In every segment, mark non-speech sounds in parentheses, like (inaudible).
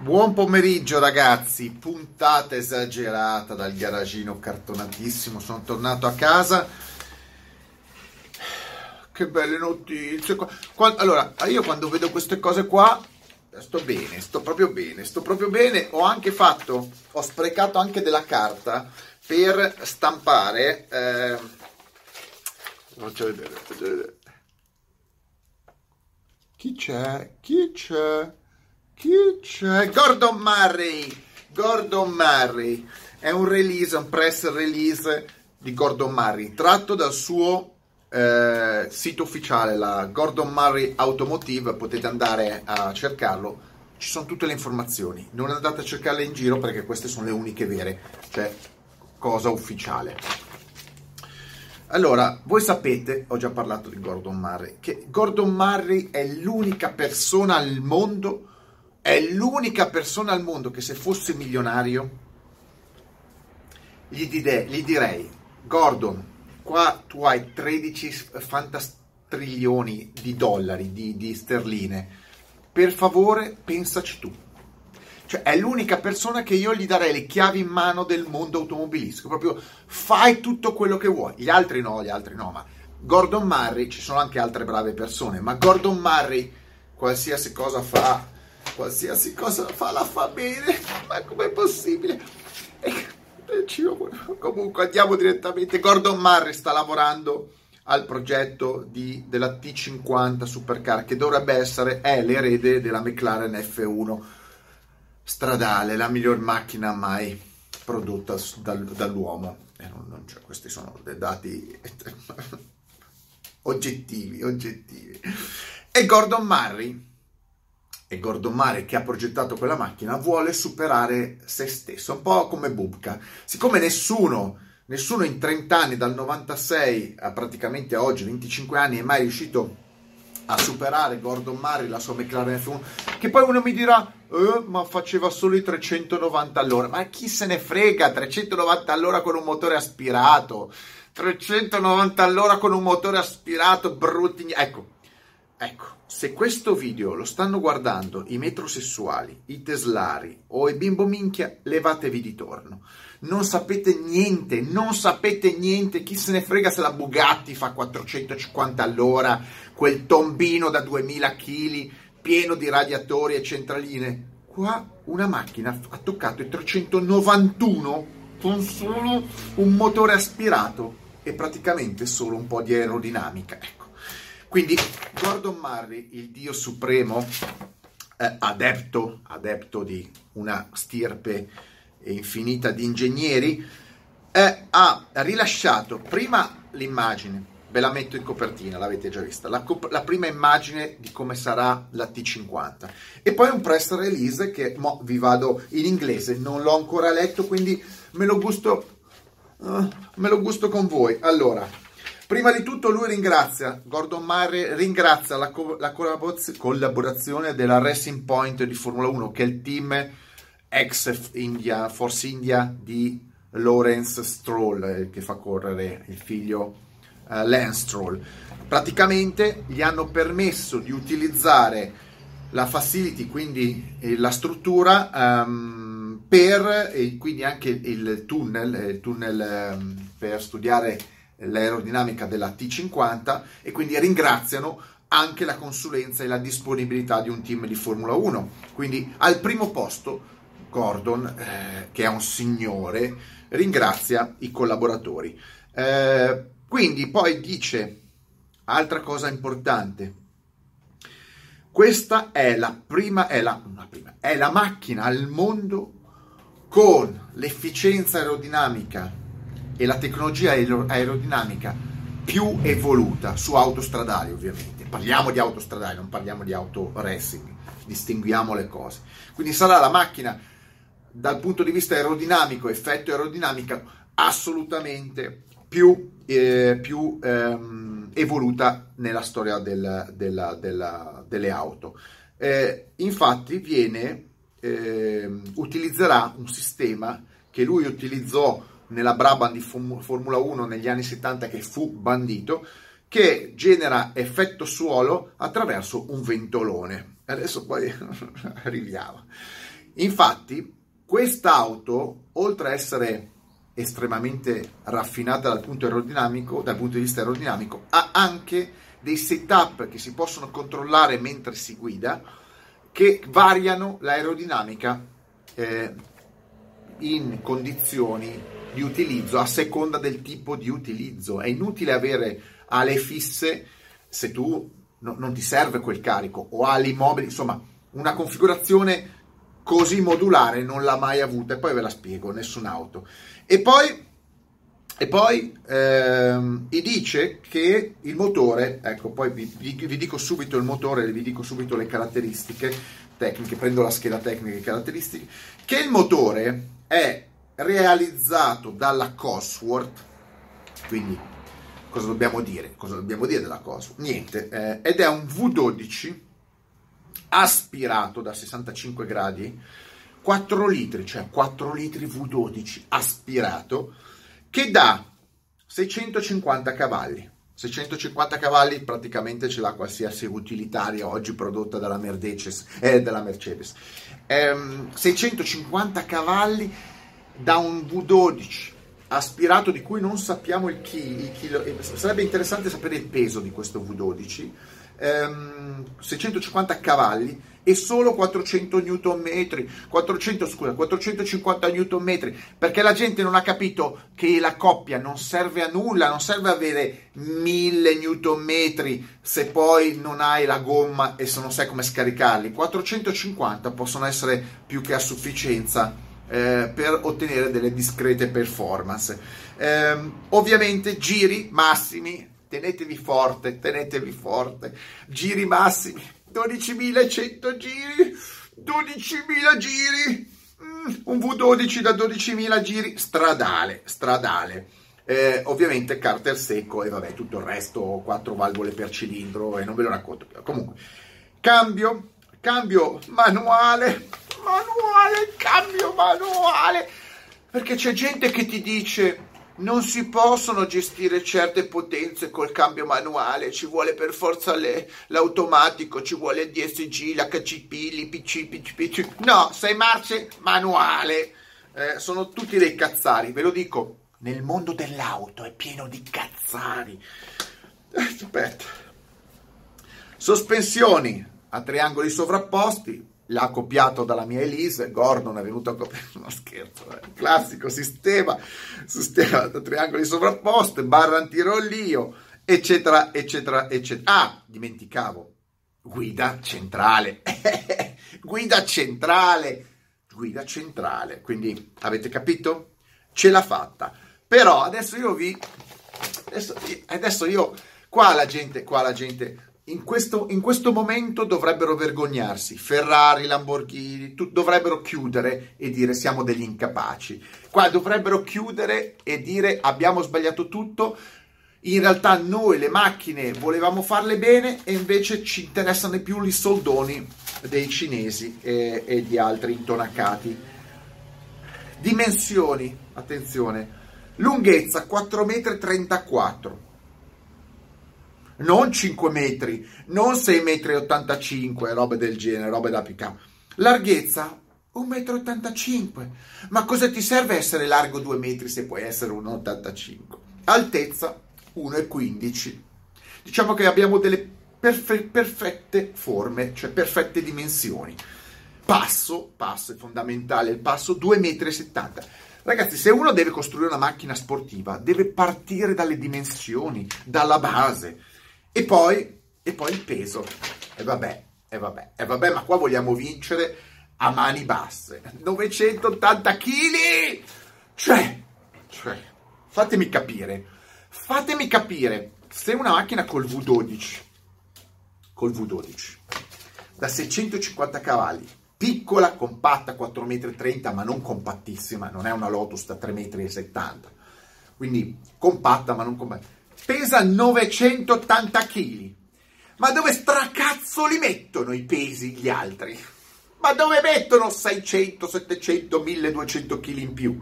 Buon pomeriggio ragazzi, puntata esagerata dal garagino cartonatissimo, sono tornato a casa. Che belle notizie. Allora, io quando vedo queste cose qua sto bene, sto proprio bene, sto proprio bene. Ho anche fatto, ho sprecato anche della carta per stampare. Eh, faccio vedere, faccio vedere. Chi c'è? Chi c'è? Chi c'è? Gordon Murray. Gordon Murray. È un release, un press release di Gordon Murray, tratto dal suo eh, sito ufficiale, la Gordon Murray Automotive. Potete andare a cercarlo. Ci sono tutte le informazioni. Non andate a cercarle in giro perché queste sono le uniche vere. Cioè, cosa ufficiale. Allora, voi sapete, ho già parlato di Gordon Murray, che Gordon Murray è l'unica persona al mondo è l'unica persona al mondo che se fosse milionario gli, dide, gli direi, Gordon, qua tu hai 13 fantastrilioni di dollari, di, di sterline, per favore pensaci tu. Cioè, è l'unica persona che io gli darei le chiavi in mano del mondo automobilistico. Proprio fai tutto quello che vuoi. Gli altri no, gli altri no, ma Gordon Murray, ci sono anche altre brave persone, ma Gordon Murray, qualsiasi cosa fa, qualsiasi cosa fa la fa bene, ma com'è possibile? E, comunque andiamo direttamente, Gordon Murray sta lavorando al progetto di, della T50 Supercar che dovrebbe essere, è l'erede della McLaren F1 stradale, la miglior macchina mai prodotta dal, dall'uomo. Non, non questi sono dei dati (laughs) oggettivi, oggettivi. E Gordon Murray e Gordon Mare che ha progettato quella macchina vuole superare se stesso, un po' come Bubka. Siccome nessuno, nessuno in 30 anni, dal 96 a praticamente oggi, 25 anni, è mai riuscito a superare Gordon Murray, la sua McLaren F1, che poi uno mi dirà, eh, ma faceva solo i 390 all'ora. Ma chi se ne frega, 390 all'ora con un motore aspirato, 390 all'ora con un motore aspirato, brutti... Ecco, Ecco, se questo video lo stanno guardando i metrosessuali, i teslari o i bimbo minchia, levatevi di torno. Non sapete niente, non sapete niente, chi se ne frega se la Bugatti fa 450 all'ora, quel tombino da 2000 kg pieno di radiatori e centraline. Qua una macchina ha toccato i 391 con solo un motore aspirato e praticamente solo un po' di aerodinamica. Quindi Gordon Murray, il dio supremo, eh, adepto, adepto di una stirpe infinita di ingegneri, eh, ha rilasciato prima l'immagine, ve la metto in copertina, l'avete già vista, la, cop- la, prima immagine di come sarà la T50 e poi un press release che mo vi vado in inglese, non l'ho ancora letto, quindi me lo gusto, uh, me lo gusto con voi. Allora, Prima di tutto lui ringrazia, Gordon Murray ringrazia la, co- la collaborazione della Racing Point di Formula 1, che è il team ex India, Force India di Lawrence Stroll, eh, che fa correre il figlio uh, Lance Stroll. Praticamente gli hanno permesso di utilizzare la facility, quindi eh, la struttura, um, per, e quindi anche il tunnel, il tunnel um, per studiare l'aerodinamica della T50 e quindi ringraziano anche la consulenza e la disponibilità di un team di Formula 1. Quindi al primo posto Gordon, eh, che è un signore, ringrazia i collaboratori. Eh, quindi poi dice, altra cosa importante, questa è la prima, è la, prima, è la macchina al mondo con l'efficienza aerodinamica e la tecnologia aerodinamica più evoluta su autostradali ovviamente. Parliamo di autostradali, non parliamo di auto racing, distinguiamo le cose. Quindi sarà la macchina dal punto di vista aerodinamico, effetto aerodinamico, assolutamente più, eh, più ehm, evoluta nella storia del, della, della, delle auto. Eh, infatti viene, eh, utilizzerà un sistema che lui utilizzò nella Brabham di Formula 1 negli anni 70 che fu bandito, che genera effetto suolo attraverso un ventolone. Adesso poi (laughs) arriviamo. Infatti, quest'auto, oltre a essere estremamente raffinata dal punto, dal punto di vista aerodinamico, ha anche dei setup che si possono controllare mentre si guida che variano l'aerodinamica eh, in condizioni di utilizzo a seconda del tipo di utilizzo. È inutile avere ale fisse se tu no, non ti serve quel carico o ali mobili, insomma, una configurazione così modulare non l'ha mai avuta e poi ve la spiego, nessun'auto. E poi, e poi ehm, vi dice che il motore, ecco, poi vi, vi, dico subito il motore, vi dico subito le caratteristiche tecniche, prendo la scheda tecnica e caratteristiche, che il motore è realizzato dalla Cosworth, quindi cosa dobbiamo dire? Cosa dobbiamo dire della Cosworth? Niente, eh, ed è un V12 aspirato da 65 gradi, 4 litri, cioè 4 litri V12 aspirato, che dà 650 cavalli. 650 cavalli praticamente ce l'ha qualsiasi utilitaria oggi prodotta dalla Mercedes. Eh, dalla Mercedes. Ehm, 650 cavalli da un V12 aspirato di cui non sappiamo il, chi, il chilo. Sarebbe interessante sapere il peso di questo V12 ehm, 650 cavalli e solo 400 Nm, 400, scusa, 450 Nm, perché la gente non ha capito che la coppia non serve a nulla, non serve avere 1000 Nm se poi non hai la gomma e se non sai come scaricarli. 450 possono essere più che a sufficienza eh, per ottenere delle discrete performance. Eh, ovviamente giri massimi tenetevi forte, tenetevi forte, giri massimi, 12.100 giri, 12.000 giri, mm, un V12 da 12.000 giri, stradale, stradale. Eh, ovviamente carter secco e vabbè tutto il resto, quattro valvole per cilindro e non ve lo racconto più. Comunque, cambio, cambio manuale, manuale, cambio manuale, perché c'è gente che ti dice non si possono gestire certe potenze col cambio manuale, ci vuole per forza le, l'automatico, ci vuole il DSG, l'HCP, l'IPC, PCP. No, sei marce manuale. Eh, sono tutti dei cazzari, ve lo dico. Nel mondo dell'auto è pieno di cazzari. Eh, aspetta. Sospensioni a triangoli sovrapposti, l'ha copiato dalla mia Elise, Gordon è venuto a copiare (laughs) uno scherzo, eh. classico sistema, sistema da triangoli sovrapposti, barra antirollio, eccetera, eccetera, eccetera. Ah, dimenticavo, guida centrale, (laughs) guida centrale, guida centrale, quindi avete capito? Ce l'ha fatta. Però adesso io vi... Adesso, adesso io... Qua la gente, qua la gente in questo, in questo, momento dovrebbero vergognarsi. Ferrari, Lamborghini, tu, dovrebbero chiudere e dire siamo degli incapaci. Qua dovrebbero chiudere e dire abbiamo sbagliato tutto. In realtà noi le macchine volevamo farle bene e invece ci interessano più i soldoni dei cinesi e, e di altri intonacati. Dimensioni, attenzione, lunghezza 4,34 m non 5 metri, non 6,85 metri, robe del genere, robe da pick Larghezza 1,85 m. Ma cosa ti serve essere largo 2 metri se puoi essere 1,85 m? Altezza 1,15 m. Diciamo che abbiamo delle perfe- perfette forme, cioè perfette dimensioni. Passo, passo è fondamentale, il passo 2,70 m. Ragazzi, se uno deve costruire una macchina sportiva, deve partire dalle dimensioni, dalla base. E poi, e poi il peso. E vabbè, e vabbè, e vabbè, ma qua vogliamo vincere a mani basse. 980 kg! Cioè, cioè, fatemi capire, fatemi capire, se una macchina col V12, col V12, da 650 cavalli, piccola, compatta, 4,30 m, ma non compattissima, non è una Lotus da 3,70 m, quindi compatta ma non compatta, pesa 980 kg. Ma dove stracazzo li mettono i pesi gli altri? Ma dove mettono 600, 700, 1200 kg in più?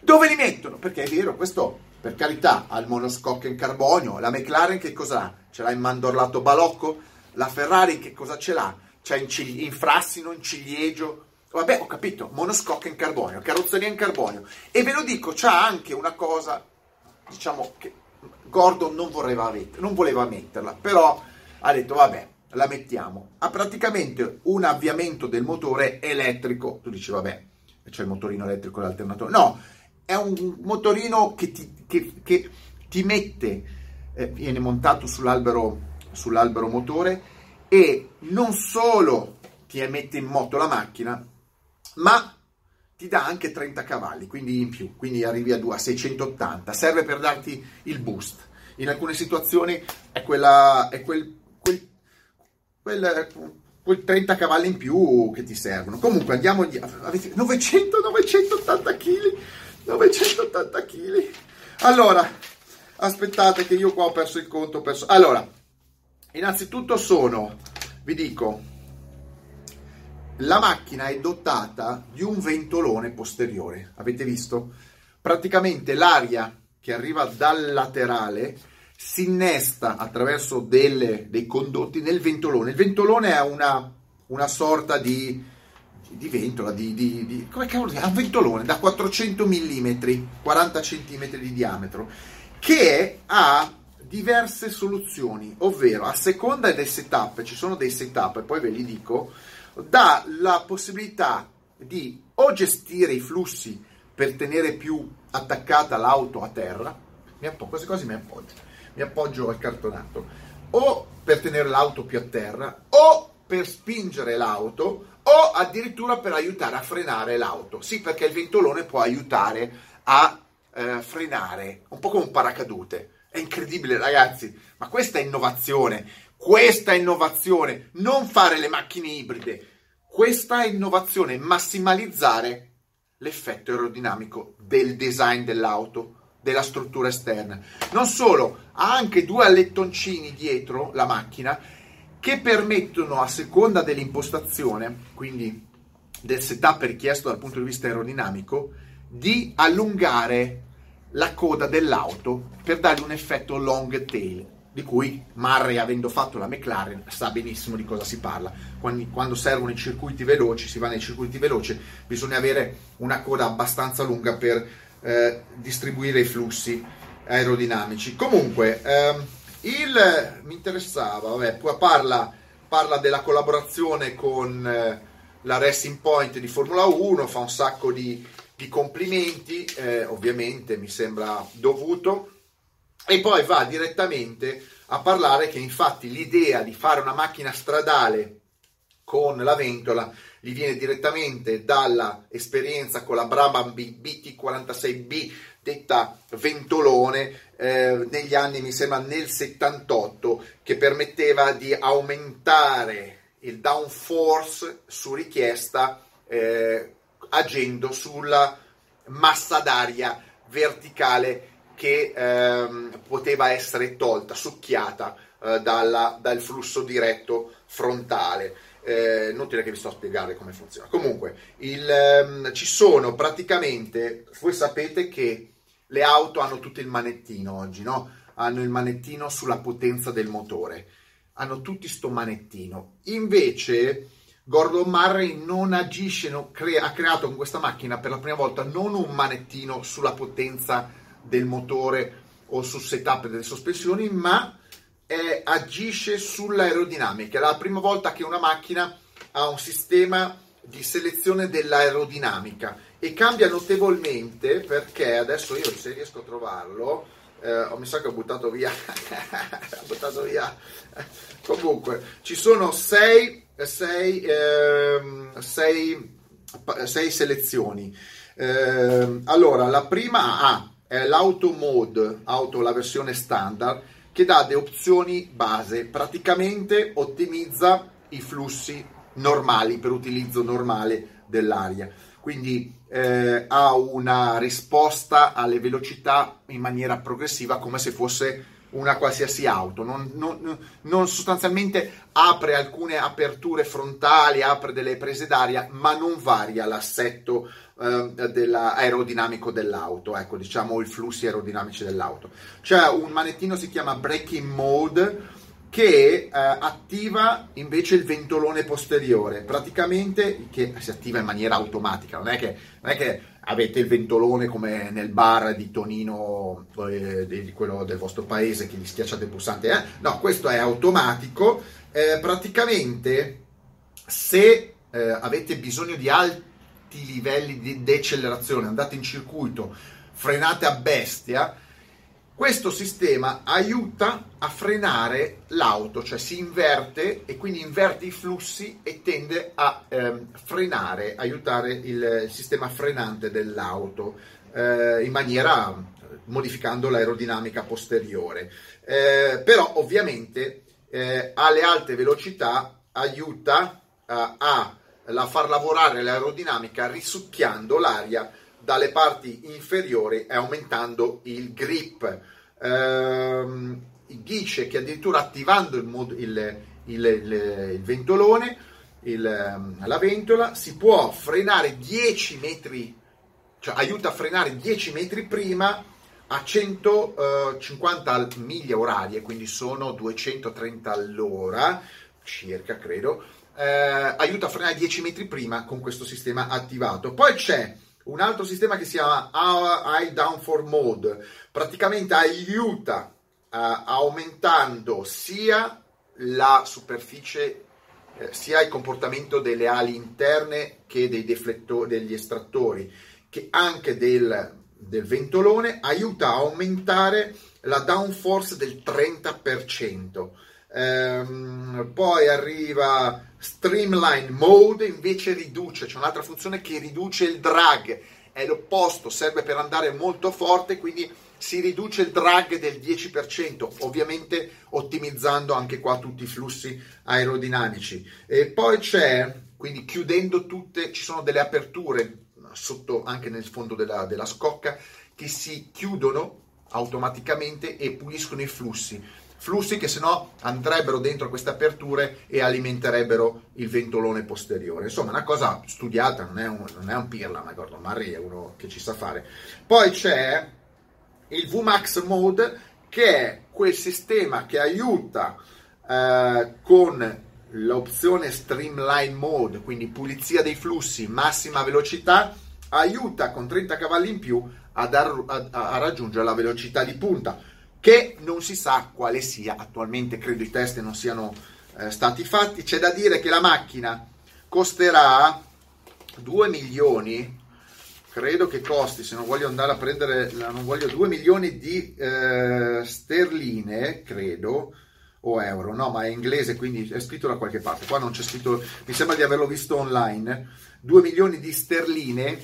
Dove li mettono? Perché è vero, questo per carità ha il monoscocco in carbonio, la McLaren che cosa ha? Ce l'ha in mandorlato balocco? La Ferrari che cosa ce l'ha? C'ha in, cigli- in frassino, in ciliegio, Vabbè, ho capito, monoscocca in carbonio, carrozzeria in carbonio. E ve lo dico, c'ha anche una cosa, diciamo, che Gordon non voleva, non voleva metterla, però ha detto, vabbè, la mettiamo. Ha praticamente un avviamento del motore elettrico. Tu dici, vabbè, c'è il motorino elettrico e l'alternatore. No, è un motorino che ti, che, che ti mette, eh, viene montato sull'albero, sull'albero motore e non solo ti mette in moto la macchina, ma ti dà anche 30 cavalli, quindi in più, quindi arrivi a, 2, a 680, serve per darti il boost. In alcune situazioni è, quella, è quel, quel, quel, quel, 30 cavalli in più che ti servono. Comunque andiamo, avete 900, 980 kg, 980 kg. Allora, aspettate che io qua ho perso il conto. Perso... Allora, innanzitutto sono, vi dico, la macchina è dotata di un ventolone posteriore. Avete visto? Praticamente l'aria che arriva dal laterale si innesta attraverso delle, dei condotti nel ventolone. Il ventolone è una, una sorta di, di ventola, di, di, di, come cavolo è? un ventolone da 400 mm, 40 cm di diametro, che ha diverse soluzioni, ovvero a seconda del setup, ci sono dei setup, e poi ve li dico, dà la possibilità di o gestire i flussi per tenere più attaccata l'auto a terra, mi appoggio, quasi quasi mi appoggio, mi appoggio al cartonato, o per tenere l'auto più a terra, o per spingere l'auto, o addirittura per aiutare a frenare l'auto. Sì, perché il ventolone può aiutare a eh, frenare, un po' come un paracadute. È incredibile, ragazzi, ma questa è innovazione. Questa innovazione, non fare le macchine ibride. Questa innovazione, massimalizzare l'effetto aerodinamico del design dell'auto, della struttura esterna. Non solo, ha anche due allettoncini dietro la macchina che permettono a seconda dell'impostazione, quindi del setup richiesto dal punto di vista aerodinamico, di allungare la coda dell'auto per dargli un effetto long tail di cui Murray, avendo fatto la McLaren, sa benissimo di cosa si parla. Quando, quando, servono i circuiti veloci, si va nei circuiti veloci, bisogna avere una coda abbastanza lunga per eh, distribuire i flussi aerodinamici. Comunque, ehm, il, mi interessava, vabbè, parla, parla della collaborazione con eh, la Racing Point di Formula 1, fa un sacco di, di complimenti, eh, ovviamente mi sembra dovuto e poi va direttamente a parlare che infatti l'idea di fare una macchina stradale con la ventola gli viene direttamente dalla esperienza con la Brabham BT46B detta ventolone eh, negli anni mi sembra nel 78 che permetteva di aumentare il downforce su richiesta eh, agendo sulla massa d'aria verticale che ehm, poteva essere tolta, succhiata eh, dalla, dal flusso diretto frontale. Eh, inutile che vi sto a spiegare come funziona. Comunque, il, ehm, ci sono praticamente, voi sapete che le auto hanno tutto il manettino oggi, no? Hanno il manettino sulla potenza del motore. Hanno tutti sto manettino. Invece, Gordon Murray non agisce, non crea, ha creato con questa macchina per la prima volta non un manettino sulla potenza del motore o sul setup delle sospensioni, ma è, agisce sull'aerodinamica. È la prima volta che una macchina ha un sistema di selezione dell'aerodinamica e cambia notevolmente perché adesso io se riesco a trovarlo eh, mi sa che ho buttato via (laughs) ho buttato via comunque ci sono sei, sei, eh, sei, sei selezioni eh, allora la prima ha è l'auto mode, auto la versione standard, che dà delle opzioni base, praticamente ottimizza i flussi normali per utilizzo normale dell'aria. Quindi eh, ha una risposta alle velocità in maniera progressiva come se fosse una qualsiasi auto, non, non, non, sostanzialmente apre alcune aperture frontali, apre delle prese d'aria, ma non varia l'assetto eh, aerodinamico dell'auto, ecco, diciamo i flussi aerodinamici dell'auto. C'è un manettino si chiama braking mode che eh, attiva invece il ventolone posteriore, praticamente che si attiva in maniera automatica, non è che, non è che avete il ventolone come nel bar di Tonino, eh, di quello del vostro paese, che gli schiacciate il pulsante, eh? no, questo è automatico, eh, praticamente se eh, avete bisogno di alti livelli di decelerazione, andate in circuito, frenate a bestia, questo sistema aiuta a frenare l'auto, cioè si inverte e quindi inverte i flussi e tende a ehm, frenare, aiutare il, sistema frenante dell'auto eh, in maniera modificando l'aerodinamica posteriore. Eh, però ovviamente eh, alle alte velocità aiuta eh, a, a far lavorare l'aerodinamica risucchiando l'aria dalle parti inferiori e aumentando il grip. Ehm, dice che addirittura attivando il, mod, il, il, il ventolone, la ventola, si può frenare 10 metri, cioè aiuta a frenare 10 metri prima a 150 uh, miglia orarie, quindi sono 230 all'ora, circa credo, eh, aiuta a frenare 10 metri prima con questo sistema attivato. Poi c'è un altro sistema che si chiama High Downforce Mode, praticamente aiuta uh, aumentando sia la superficie eh, sia il comportamento delle ali interne che dei deflettori, degli estrattori, che anche del, del ventolone, aiuta a aumentare la downforce del 30%. Ehm, poi arriva Streamline Mode, invece riduce, c'è un'altra funzione che riduce il drag, è l'opposto, serve per andare molto forte, quindi si riduce il drag del 10%, ovviamente ottimizzando anche qua tutti i flussi aerodinamici. E poi c'è, quindi chiudendo tutte, ci sono delle aperture sotto anche nel fondo della, della scocca che si chiudono automaticamente e puliscono i flussi flussi che se no andrebbero dentro queste aperture e alimenterebbero il ventolone posteriore. Insomma, una cosa studiata, non è un, non è un pirla, ma Gordon Murray è uno che ci sa fare. Poi c'è il VMAX Mode, che è quel sistema che aiuta eh, con l'opzione Streamline Mode, quindi pulizia dei flussi, massima velocità, aiuta con 30 cavalli in più a, a, a raggiungere la velocità di punta che non si sa quale sia attualmente, credo i test non siano eh, stati fatti. C'è da dire che la macchina costerà 2 milioni, credo che costi, se non voglio andare a prendere, non voglio 2 milioni di eh, sterline, credo, o euro, no, ma è inglese, quindi è scritto da qualche parte. Qua non c'è scritto, mi sembra di averlo visto online. 2 milioni di sterline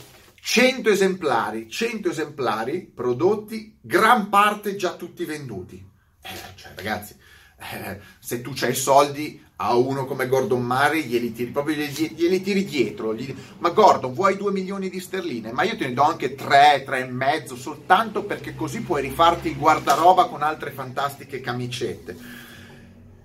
100 esemplari, 100 esemplari prodotti, gran parte già tutti venduti. Eh, cioè, ragazzi, eh, se tu hai soldi a uno come Gordon Murray, glieli tiri, proprio glieli, glieli tiri dietro. Gli, ma Gordon, vuoi 2 milioni di sterline? Ma io te ne do anche 3, 3 e mezzo, soltanto perché così puoi rifarti il guardaroba con altre fantastiche camicette.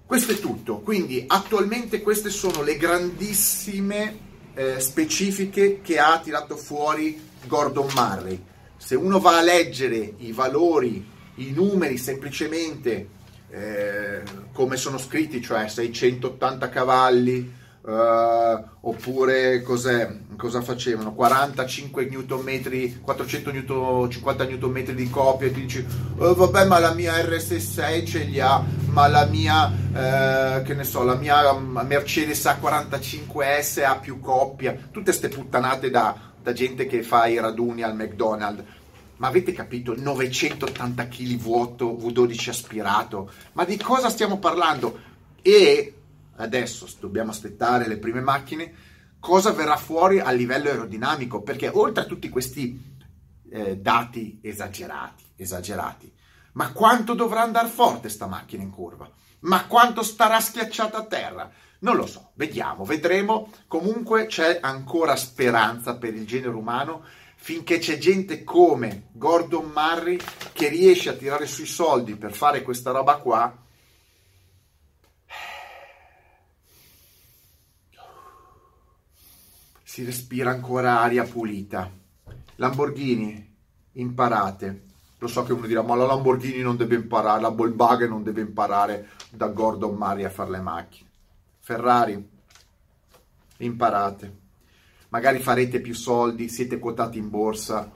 Questo è tutto, quindi attualmente queste sono le grandissime eh, specifiche che ha tirato fuori Gordon Murray. Se uno va a leggere i valori, i numeri semplicemente eh, come sono scritti, cioè 680 cavalli, Uh, oppure cosa facevano 45 Nm 450 Nm di coppia e ti dici oh, vabbè ma la mia RS6 ce li ha ma la mia eh, che ne so la mia Mercedes A45S ha più coppia tutte queste puttanate da, da gente che fa i raduni al McDonald's ma avete capito? 980 kg vuoto V12 aspirato ma di cosa stiamo parlando? e adesso dobbiamo aspettare le prime macchine, cosa verrà fuori a livello aerodinamico, perché oltre a tutti questi eh, dati esagerati, esagerati, ma quanto dovrà andare forte sta macchina in curva? Ma quanto starà schiacciata a terra? Non lo so, vediamo, vedremo. Comunque c'è ancora speranza per il genere umano finché c'è gente come Gordon Murray che riesce a tirare sui soldi per fare questa roba qua si respira ancora aria pulita. Lamborghini, imparate. Lo so che uno dirà, ma la Lamborghini non deve imparare, la Volkswagen non deve imparare da Gordon Murray a fare le macchine. Ferrari, imparate. Magari farete più soldi, siete quotati in borsa,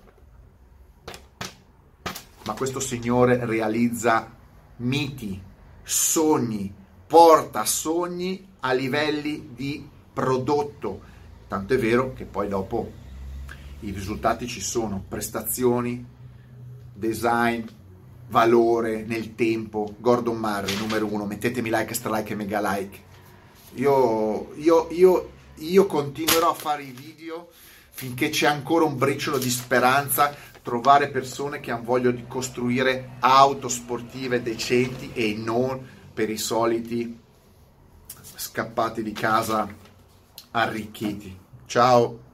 ma questo signore realizza miti, sogni, porta sogni a livelli di prodotto. Tanto è vero che poi dopo i risultati ci sono, prestazioni, design, valore nel tempo. Gordon Murray, numero uno, mettetemi like, stra like e mega like. Io, io, io, io continuerò a fare i video finché c'è ancora un briciolo di speranza trovare persone che hanno voglia di costruire auto sportive decenti e non per i soliti scappati di casa arricchiti. Ciao!